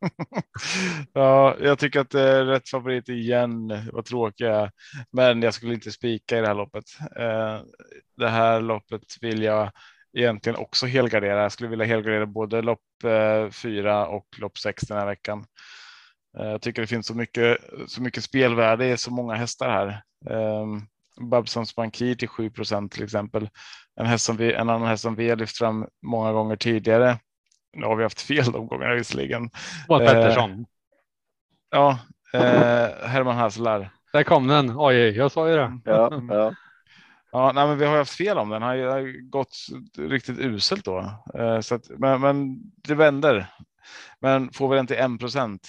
ja, jag tycker att det är rätt favorit igen. Vad tråkiga, men jag skulle inte spika i det här loppet. Eh, det här loppet vill jag egentligen också helgardera. Jag skulle vilja helgardera både lopp eh, fyra och lopp sex den här veckan. Eh, jag tycker det finns så mycket, så mycket spelvärde i så många hästar här. Ehm, Babsons Bankir till 7% till exempel. En, häst som vi, en annan häst som vi har lyft fram många gånger tidigare nu har vi haft fel de gångerna visserligen. Pettersson. Eh, ja, eh, Herman Hasslar. Där kom den. Oj, jag sa ju det. Ja, ja. Ja, nej, men vi har haft fel om den. Han har gått riktigt uselt då. Eh, så att, men, men det vänder. Men får vi den till 1 procent.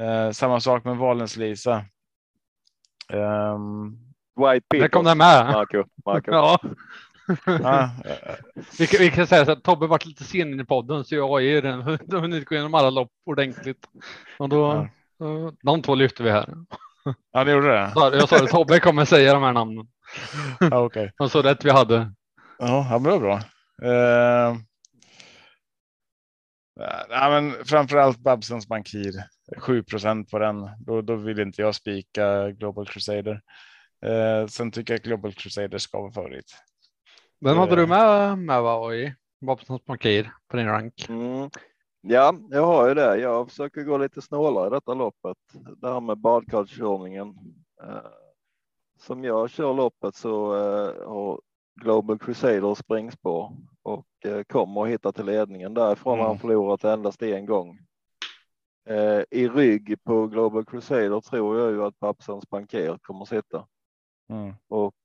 Eh, samma sak med Valens Lisa. Um, White Där kom den med. Marco, Marco. ja vi, kan, vi kan säga så att Tobbe varit lite sen in i podden så jag har ju den hunnit gå igenom alla lopp ordentligt. Och då, ja. de två lyfter vi här. Ja, det gjorde det. Jag sa det, Tobbe kommer säga de här namnen. Ja, okej. Okay. Och så rätt vi hade. Ja, det var bra. Uh, ja, men framförallt Babsons Bankir. 7% på den. Då, då vill inte jag spika Global Crusader. Uh, sen tycker jag Global Crusader ska vara favorit. Den hade du med, med va, i Bankir på din rank? Mm. Ja, jag har ju det. Jag försöker gå lite snålare i detta loppet. Det här med badkarskörningen. Eh, som jag kör loppet så eh, har Global Crusader springspår och eh, kommer att hitta till ledningen. Därifrån mm. har han förlorat endast en gång. I rygg på Global Crusader tror jag ju att Babsons Bankir kommer att sitta. Mm. Och Eh,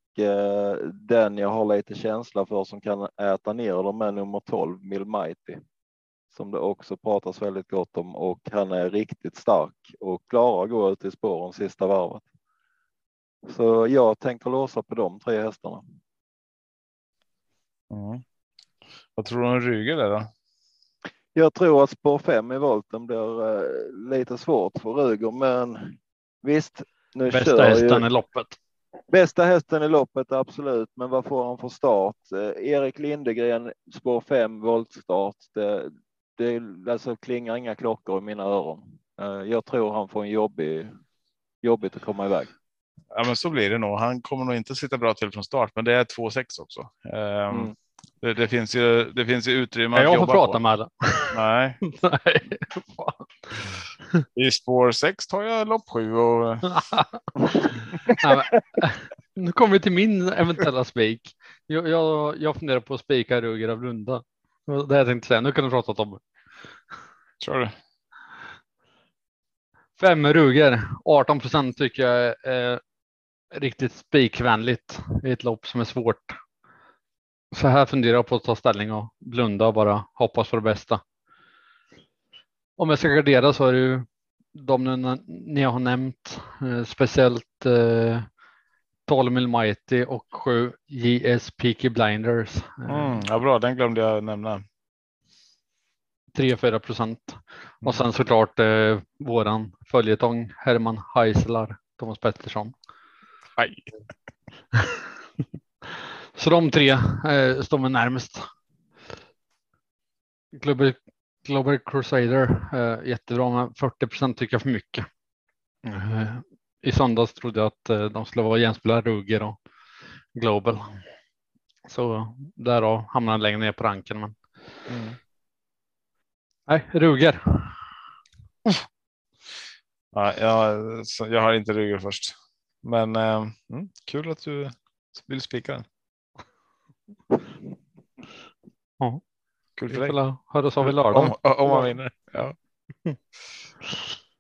den jag har lite känsla för som kan äta ner dem är nummer 12 Milmighty som det också pratas väldigt gott om och han är riktigt stark och klarar att gå ut i spåren sista varvet. Så jag tänker låsa på de tre hästarna. Mm. Vad tror du om Ryger där då? Jag tror att spår 5 i volten blir eh, lite svårt för Ruger, men visst. Nu Bästa hästen ju... i loppet. Bästa hästen i loppet, absolut. Men vad får han för start? Eh, Erik Lindegren, spår 5, voltstart. Det, det alltså klingar inga klockor i mina öron. Eh, jag tror han får en jobbig, jobbigt att komma iväg. Ja, men så blir det nog. Han kommer nog inte sitta bra till från start, men det är 2-6 också. Ehm, mm. Det, det, finns ju, det finns ju utrymme att jag jobba får prata på. med alla. Nej. Nej. I spår 6 tar jag lopp 7 och. nu kommer vi till min eventuella spik. Jag, jag, jag funderar på att spika Ruger av Lunda. Det jag tänkte säga. Nu kan du prata om. Kör du. Fem Ruger, 18 procent tycker jag är riktigt spikvänligt i ett lopp som är svårt. Så här funderar jag på att ta ställning och blunda och bara hoppas på det bästa. om jag ska gardera så är det ju de ni har nämnt, eh, speciellt eh, 12 mil Mighty och 7 JS Peaky Blinders. Eh, Mm, ja, bra, den glömde jag nämna. 3-4 procent. Mm. Och sen såklart eh, våran följetong Herman Heislar, Thomas Pettersson. Aj. Så de tre eh, står mig närmast. Global, Global Crusader, eh, jättebra, men 40 procent tycker jag för mycket. Eh, I söndags trodde jag att eh, de skulle vara jämspelare Ruger och Global. Så därav hamnar han längre ner på ranken. Men Mm. nej, Ruger. Ja, jag, jag har inte ryggen först, men eh, mm, kul att du vill spika den. Ja. Kul för dig. la höras av i lördag. Om, om man vinner. Ja.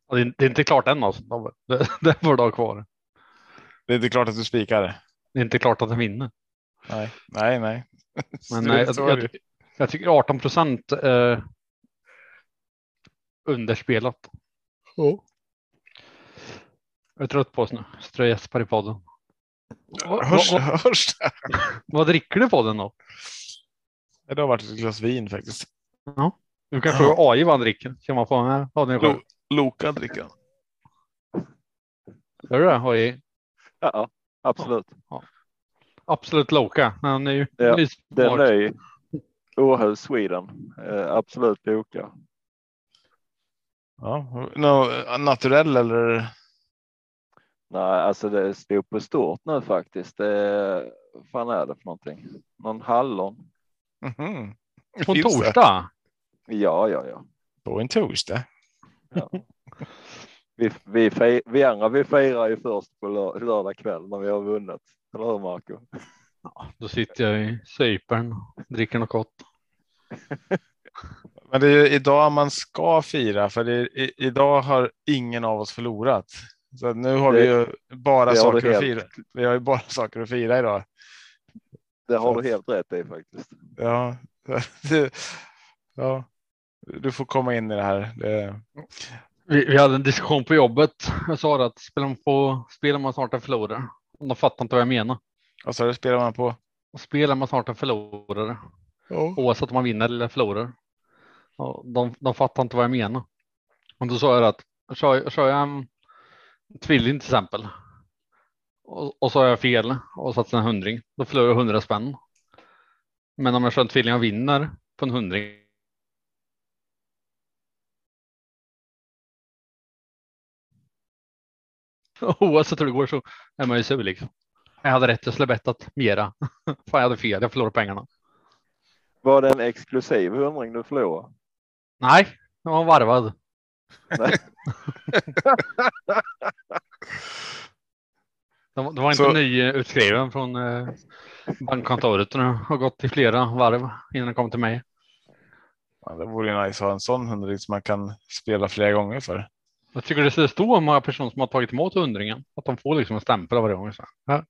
Det är, inte klart än alltså. Det, är ett dag kvar. Det är inte klart att du spikar det. Det är inte klart att den vinner. Nej, nej, nej. Men nej, jag, jag, jag tycker 18 procent eh, underspelat. Jag är trött på oss nu. Strö Jesper i podden. Vad, Hörs, vad, hörs det? vad dricker du på den då? Det har varit ett glas vin faktiskt. Du kan fråga AI vad han dricker. Kan man få med? Ja, Lo. Loka dricker han. Gör du det AI? Ja, absolut. Absolut Loka. Han är ju Ja, Den är ju Åhus Sweden. Eh, absolut Loka. Ja, no, naturell eller? Nej, alltså det stod på stort nu faktiskt. Det, vad fan är det för någonting? Någon hallon? Mhm. På Finns det? torsdag. Ja, ja, ja. På en torsdag. Vi, vi, fi- vi andra vi firar ju först på lör, lördag kväll när vi har vunnit. Eller hur Marco? Då sitter jag i Cypern och dricker något gott. Men det är ju idag man ska fira, för det är, i, idag har ingen av oss förlorat. Så nu har vi Det- ju bara saker att fira. Vi har ju bara saker att fira idag. Det har Så du helt rätt i faktiskt. Ja, det, ja. Du får komma in i det här. Det, Vi, vi hade en diskussion på jobbet. Jag sa att spelar man, på, spelar man snart en förlorare. De fattar inte vad jag menar. vad sa du, spelar man på? Spelar man snart en förlorare. Ja. Oavsett om man vinner eller förlorar. De, de fattar inte vad jag menar. Och då sa jag att kör, kör jag en tvilling till exempel. Och, och så har jag fel och satt en hundring. Då förlorar jag hundra spänn. Men om jag kör en tvilling och vinner på en hundring. Oavsett hur det går så är man ju sur liksom. Jag hade rätt, jag skulle bettat mera. Fan, jag hade fel, jag förlorade pengarna. Var det en exklusiv hundring du förlorade? Nej, jag var varvad. Det var, inte Så- nyutskriven från eh, bankkontoret. Den har gått i flera varv innan den kom till mig. Ja, det vore ju nice att ha en sån hundring som man kan spela flera gånger för. Jag tycker det ska stå hur många personer som har tagit emot hundringen. Att de får liksom en stämpel varje gång. Så här.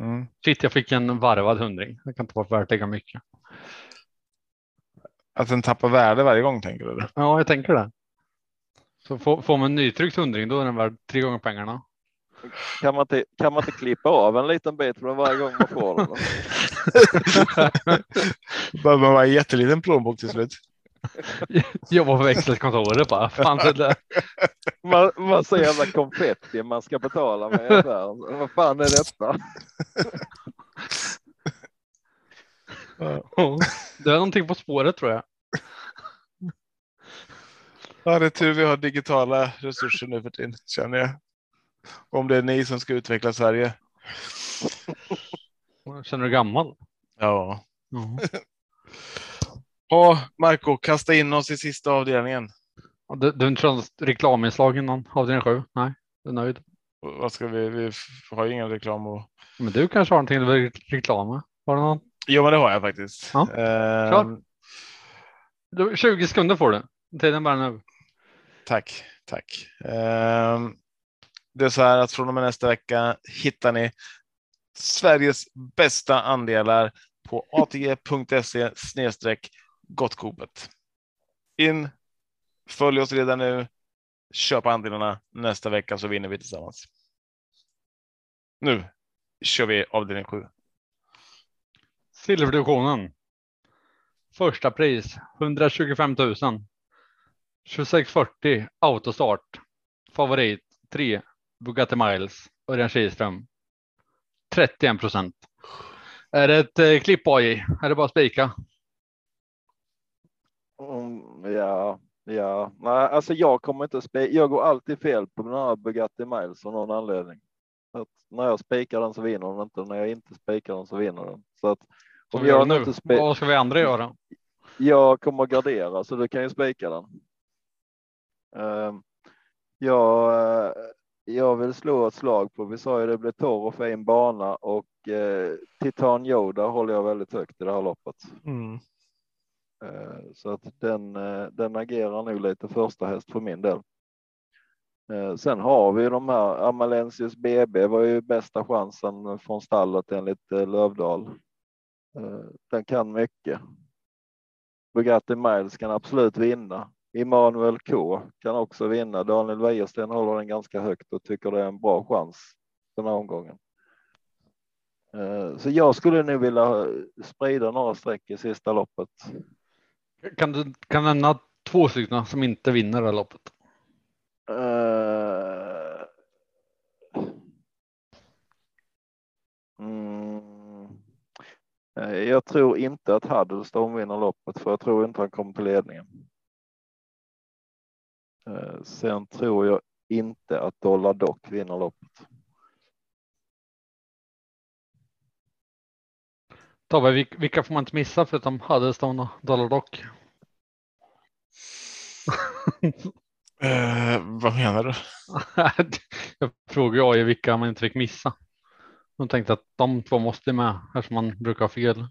Mm. Shit, jag fick en varvad hundring. Det kan inte vara värt lika mycket. Att den tappar värde varje gång tänker du? Ja, jag tänker det. Så får, får man en nytryckt hundring, då är den värd tre gånger pengarna. Kan man, inte, kan man inte klippa av en liten bit från varje gång man får den? Behöver man vara en jätteliten plånbok till slut? Jobbar på växelkontoret bara. Fan, det där. Man, man ser jävla konfetti man ska betala med. affären. Vad fan är detta? Det är någonting på spåret tror jag. Ja, det är tur vi har digitala resurser nu för tiden känner jag. Om det är ni som ska utveckla Sverige. Känner du gammal? Ja. Ja. Och Marco, kasta in oss i sista avdelningen. Du, du kör något reklaminslag innan avdelning sju? Nej, du är nöjd. Vad ska vi? Vi har ju ingen reklam och. Men du kanske har någonting vill reklama? Har du någon? Jo, men det har jag faktiskt. Ja, Ehm, kör. Du, 20 sekunder får du. Tiden börjar nu. Tack, tack. Ehm, det är så här att från och med nästa vecka hittar ni Sveriges bästa andelar på atg.se snedstreck gottkopet. In, Följ oss redan nu. Köp andelarna. Nästa vecka så vinner vi tillsammans. Nu kör vi avdelning 7. Silverdivisionen. Första pris 125 000. 2640 autostart. Favorit 3 Bugatti Miles Örjan Kihlström. 31 procent. Är det ett eh, klipp i? Är det bara spika? Mm, ja, ja, nej, alltså jag kommer inte spika. Jag går alltid fel på den här Bugatti Miles av någon anledning. Att när jag spikar den så vinner den inte. När jag inte spikar den så vinner den. Så att om jag nu. inte Vad ska vi andra göra? jag kommer att gardera så du kan ju spika den. Ehm, jag, eh, jag vill slå ett slag på, vi sa ju det blir torr och fin bana och eh, Titan Yoda håller jag väldigt högt i det här loppet. Eh, Så att den, eh, den agerar nog lite första häst för min del. Eh, Sen har vi de här, Amalensius BB var ju bästa chansen från stallet enligt Lövdal. Den kan mycket. Bugatti Miles kan absolut vinna. Immanuel K kan också vinna. Daniel Wäjersten håller den ganska högt och tycker det är en bra chans den här omgången. Eh, Så jag skulle nu vilja sprida några streck i sista loppet. Kan du kan nämna två stycken som inte vinner det här loppet? Eh, Mm. Eh, Jag tror inte att Huddleston vinner loppet för jag tror inte han kommer till ledningen. Eh, Sen tror jag inte att Dollar Dock vinner loppet. Tobbe, vil- vilka får man inte missa förutom Huddleston och Dollar Dock? Eh, vad menar du? jag frågar jag ju vilka man inte fick missa. De tänkte att de två måste med eftersom man brukar ha fel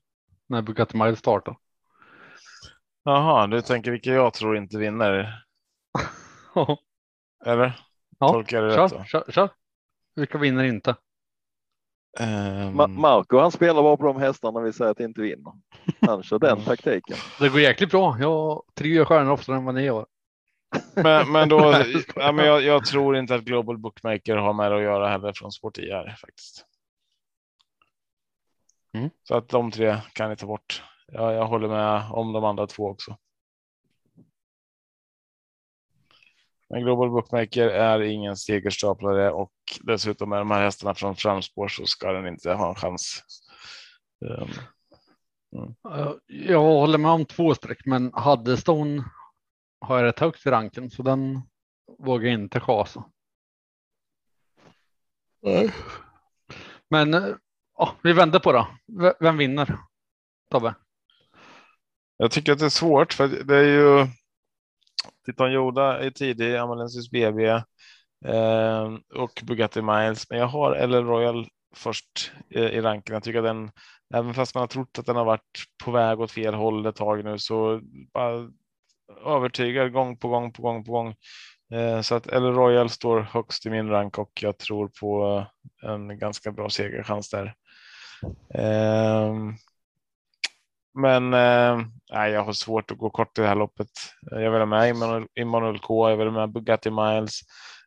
när Bugatti Miles startar. Jaha, du tänker vilka jag tror inte vinner? Eller? ja, Tolkar jag det rätt kör, då? kör, kör. Vilka vinner inte? Ehm, Ma- Marco han spelar bara på de hästarna vi säger att inte vinner. Han kör den taktiken. Det går jäkligt bra. Jag tre stjärnor oftare än vad ni har. men, men då, ja, men jag, jag tror inte att Global Bookmaker har med det att göra heller från Sport IR faktiskt. Mm. Så att de tre kan ni ta bort. Ja, jag håller med om de andra två också. Men Global Bookmaker är ingen segerstaplare och dessutom är de här hästarna från framspår så ska den inte ha en chans. Ehm, Eh, Jag håller med om två streck, men Huddleston har jag rätt högt i ranken så den vågar jag inte chasa. Men eh, ja, vi vänder på det. V- Vem vinner? Tobbe? Jag tycker att det är svårt för det är ju Titan Yoda är tidig, Amalensis BB eh, och Bugatti Miles. Men jag har LL Royal först eh, i ranken. Jag tycker att den, även fast man har trott att den har varit på väg åt fel håll ett tag nu, så bara övertygad gång på gång på gång på gång. Eh, så att LL Royal står högst i min rank och jag tror på en ganska bra segerchans där. Eh, men eh, nej, jag har svårt att gå kort i det här loppet. Jag vill ha med Immanuel, Immanuel K, jag vill ha med Bugatti Miles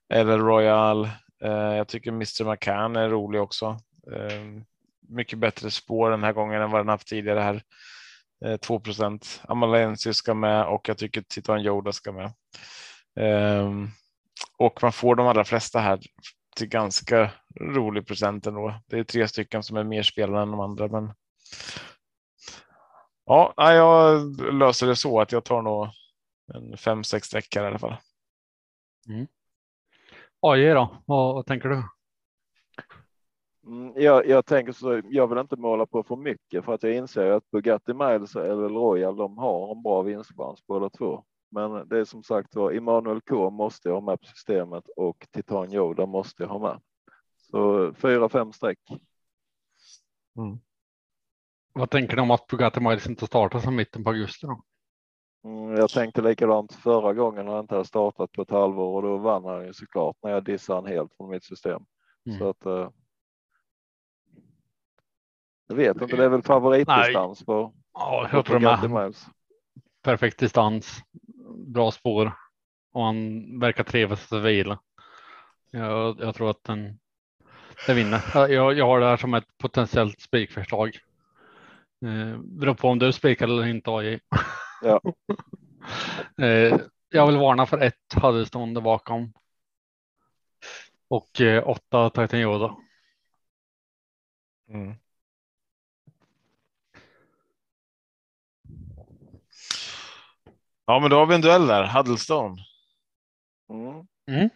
eller Royal. Eh, jag tycker Mr McCann är rolig också. Eh, mycket bättre spår den här gången än vad den haft tidigare här. Eh, 2 procent. Amalensius ska med och jag tycker Titan Yoda ska med. Och man får de allra flesta här till ganska rolig procent ändå. Det är tre stycken som är mer spelare än de andra, men Ja, jag löser det så att jag tar nog en fem, sex streck här i alla fall. AJ då? Vad, vad tänker du? Mm, Jag, jag tänker så, jag vill inte måla på för mycket för att jag inser att Bugatti Miles eller Royal, de har en bra vinstchans båda två. Men det är som sagt var, Immanuel K måste jag ha med på systemet och Titan Yoda måste jag ha med. Så fyra, fem streck. Vad tänker ni om att Bugatti Miles inte startar sedan mitten på augusti? Då? Mm, jag tänkte likadant förra gången när han inte hade startat på ett halvår och då vann han ju såklart när jag dissade han helt från mitt system. Mm. Så att. Eh, jag vet inte, det är väl favoritdistans på, Ja, jag tror Bugatti med. Miles. Perfekt distans, bra spår. och han verkar trivas och vila. Jag, jag tror att den, den vinner. Jag, jag har det här som ett potentiellt spikförslag. Eh, beror på om du spikar eller inte AJ. Ja. eh, jag vill varna för ett Huddestone bakom. Och eh, åtta Titan Yoda. Mm. Ja, men då har vi en duell där. Huddlestone. Mm. Mm.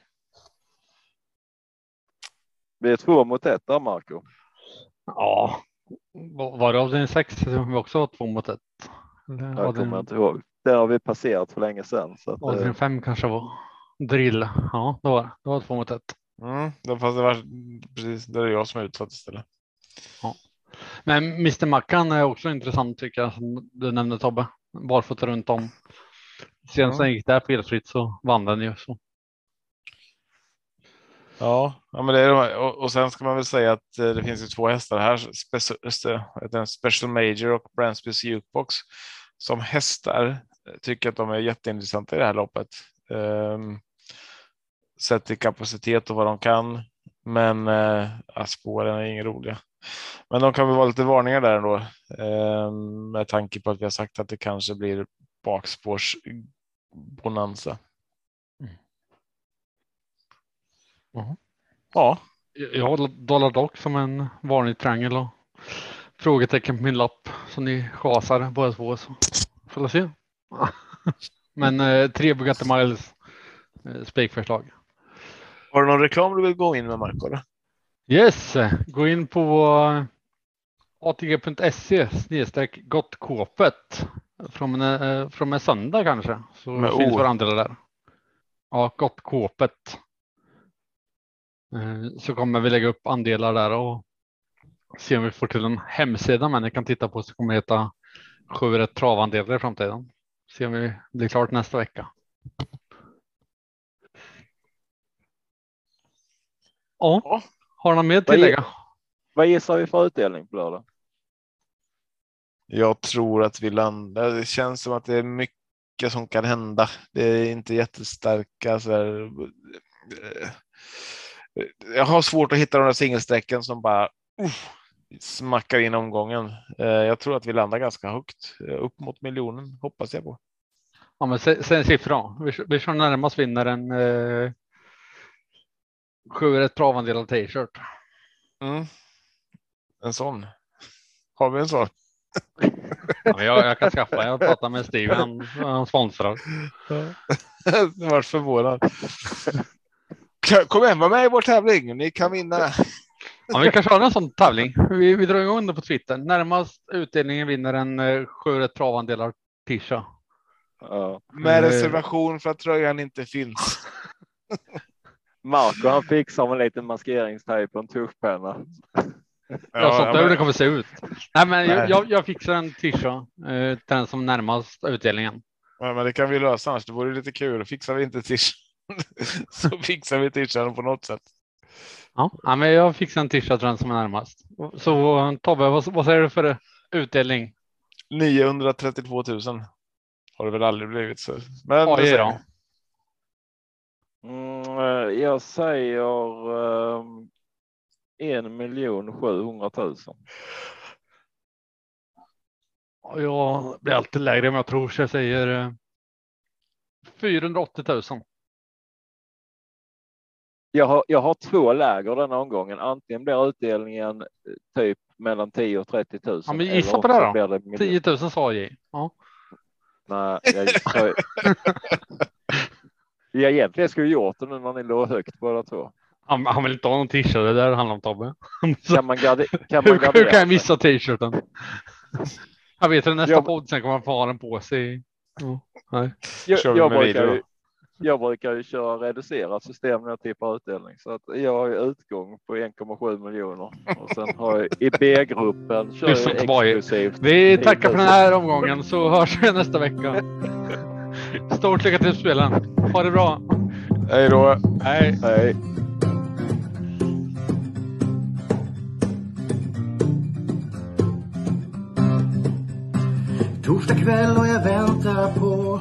Vi är två mot ett där Marco. Ja, var det avdelning sex som vi också var två mot ett? Jag kommer inte ihåg. Den har vi passerat för länge sedan. Så att, eh, avdelning fem kanske var drill. Ja, det var det. Det var två mot ett. Mm. Det, fast det var precis. Det är jag som är utsatt istället. Men Mr Mackan är också intressant tycker jag som du nämnde Tobbe. Barfota runt om. Senast Ja. den gick där felfritt så vann den ju. Så. Ja, ja men det är de här. och, och sen ska man väl säga att eh, det finns ju två hästar här. Special, Special Major och Bransbys Jukebox. Som hästar eh, tycker att de är jätteintressanta i det här loppet. Ehm, um, sett till kapacitet och vad de kan. Men eh, spåren är inga roliga. Men de kan väl vara lite varningar där ändå. Eh, med tanke på att vi har sagt att det kanske blir bakspårsbonanza. Mhm. Ja, Jag har Dollar Dock som en vanlig triangel och frågetecken på min lapp. Så ni chasar båda två så får vi se. Men eh, tre Bugatti Miles eh, spikförslag. har du någon reklam du vill gå in med Marco? eller? Yes, gå in på atg.se snedstreck gottkåpet från en, eh, från en söndag kanske. Så Med finns O. våra andelar där. Ja, gottkåpet. Eh, Så kommer vi lägga upp andelar där och se om vi får till en hemsida. Men ni kan titta på så kommer det heta sju rätt travandelar i framtiden. Se om vi blir klart nästa vecka. Ja, Ja. har du något mer att Vad är- tillägga? Vad gissar vi för utdelning på lördag? Jag tror att vi landar. Det känns som att det är mycket som kan hända. Det är inte jättestarka så här. Jag har svårt att hitta de där singelsträcken som bara uff, smackar in omgången. Eh, Jag tror att vi landar ganska högt, eh, upp mot miljonen hoppas jag på. Ja, men sä- säg en siffra. då. Vi, vi kör närmast vinnaren eh, sju rätt travandelad t-shirt. Mm. En sån. Har vi en sån? Ja, jag, jag kan skaffa. Jag pratar med Steve. Han, han sponsrar. Jag var förvånad. Kom igen, var med i vår tävling. Ni kan vinna. Ja, vi kanske har en sån tävling. Vi, vi drar igång det på Twitter. Närmast utdelningen vinner en eh, sju rätt travandelar t-shirt. Ja. Med Eh. reservation för att tröjan inte finns. Marco han fixar med en liten maskeringstejp och en tuschpenna. Ja, sånt där hur det kommer se ut. Nej, men jag, Nej. jag, jag fixar en t-shirt eh, till den som närmast utdelningen. Ja, men det kan vi lösa annars. Det vore lite kul. Fixar vi inte t så fixar vi t på något sätt. Ja, men jag fixar en t-shirt till den som är närmast. Så Tobbe, vad, vad säger du för utdelning? 932 000 har det väl aldrig blivit. Så. Men är säger vi. Mm, eh, jag säger um, en miljon sjuhundra tusen. Ja, Jag blir alltid lägre, men jag tror så jag säger eh, 480 000. Jag har, jag har två läger denna omgången. Antingen blir utdelningen eh, typ mellan 10 och 30 000. Ja, men gissa på det då. det miljon. 10 000 sa jag. Ja. Nej, jag, jag, jag egentligen skulle gjort det nu när ni låg högt båda två. Han, han vill inte ha någon t-shirt, det där handlar om Tobbe. Kan man, garde, kan man Hur, hur gardera kan jag missa t-shirten? Jag vet att nästa Jag- podd sen kommer man få ha den på sig. Ja, nej. Jag, jag, brukar jag brukar ju köra reducerat system när jag tippar utdelning så att jag har ju utgång på 1,7 miljoner och sen har jag i B-gruppen kör jag exklusivt. Vi tackar för 10 000. den här omgången så hörs vi nästa vecka. Stort lycka till spelen. Ha det bra. Hej då. Hej. Hej. Torsdag kväll och jag väntar på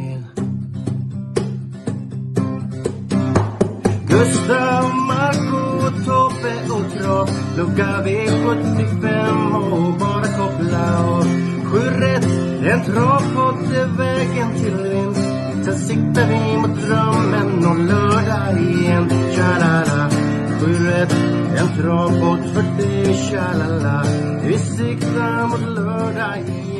Gustav, Marco, Tobbe och Trav Lucka V75 och bara koppla av. Sju rätt, en travpott är vägen till vinst. Sen siktar vi mot drömmen och lördag igen. Tja-la-la Sju rätt, en travpott för dig Tja-la-la Vi siktar mot lördag igen.